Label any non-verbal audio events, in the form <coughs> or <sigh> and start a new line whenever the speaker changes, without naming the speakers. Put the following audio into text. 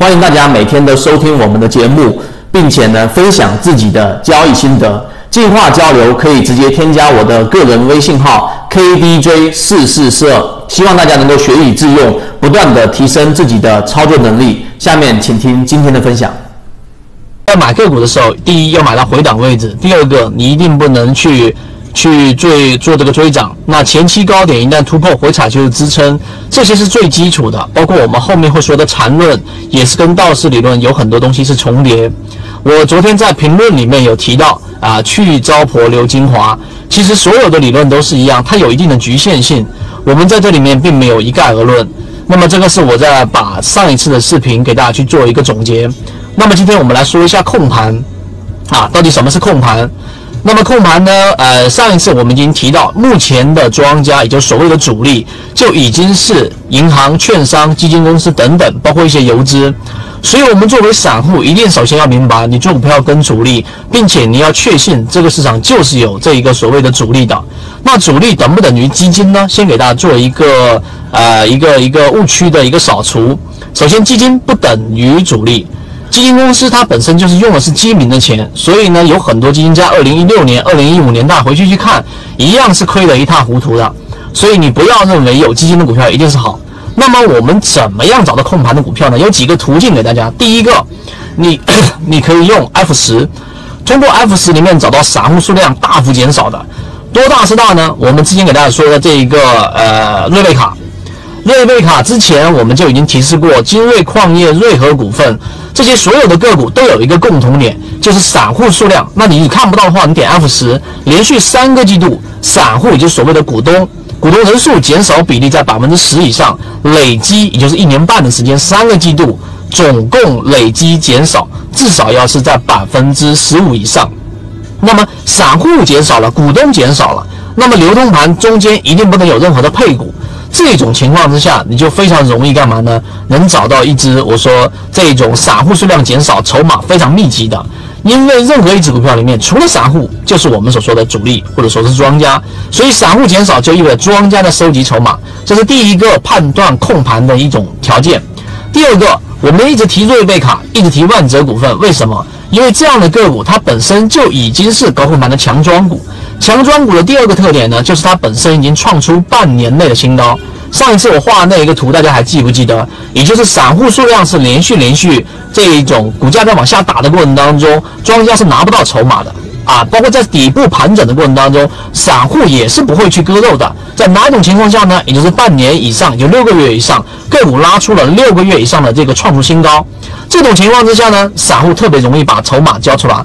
欢迎大家每天都收听我们的节目，并且呢分享自己的交易心得。进化交流可以直接添加我的个人微信号 kdj 四四四二，希望大家能够学以致用，不断的提升自己的操作能力。下面请听今天的分享。
在买个股的时候，第一要买到回档位置，第二个你一定不能去。去追做这个追涨，那前期高点一旦突破回踩就是支撑，这些是最基础的。包括我们后面会说的缠论，也是跟道氏理论有很多东西是重叠。我昨天在评论里面有提到啊，去糟粕留精华。其实所有的理论都是一样，它有一定的局限性。我们在这里面并没有一概而论。那么这个是我在把上一次的视频给大家去做一个总结。那么今天我们来说一下控盘啊，到底什么是控盘？那么控盘呢？呃，上一次我们已经提到，目前的庄家，也就所谓的主力，就已经是银行、券商、基金公司等等，包括一些游资。所以，我们作为散户，一定首先要明白，你做股票跟主力，并且你要确信这个市场就是有这一个所谓的主力的。那主力等不等于基金呢？先给大家做一个呃一个一个误区的一个扫除。首先，基金不等于主力。基金公司它本身就是用的是基民的钱，所以呢，有很多基金在二零一六年、二零一五年大回去去看，一样是亏得一塌糊涂的。所以你不要认为有基金的股票一定是好。那么我们怎么样找到控盘的股票呢？有几个途径给大家。第一个，你 <coughs> 你可以用 F 十，通过 F 十里面找到散户数量大幅减少的，多大是大呢？我们之前给大家说的这一个呃瑞贝卡。瑞贝卡之前我们就已经提示过，金瑞矿业、瑞和股份这些所有的个股都有一个共同点，就是散户数量。那你看不到的话，你点 F 十，连续三个季度散户也就是所谓的股东，股东人数减少比例在百分之十以上，累积也就是一年半的时间，三个季度总共累积减少至少要是在百分之十五以上。那么散户减少了，股东减少了，那么流通盘中间一定不能有任何的配股。这种情况之下，你就非常容易干嘛呢？能找到一只我说这种散户数量减少、筹码非常密集的。因为任何一只股票里面，除了散户，就是我们所说的主力或者说是庄家。所以散户减少就意味着庄家的收集筹码，这是第一个判断控盘的一种条件。第二个，我们一直提瑞贝卡，一直提万泽股份，为什么？因为这样的个股它本身就已经是高控盘的强庄股。强庄股的第二个特点呢，就是它本身已经创出半年内的新高。上一次我画的那一个图，大家还记不记得？也就是散户数量是连续连续这一种股价在往下打的过程当中，庄家是拿不到筹码的啊。包括在底部盘整的过程当中，散户也是不会去割肉的。在哪种情况下呢？也就是半年以上，就六个月以上，个股拉出了六个月以上的这个创出新高，这种情况之下呢，散户特别容易把筹码交出来。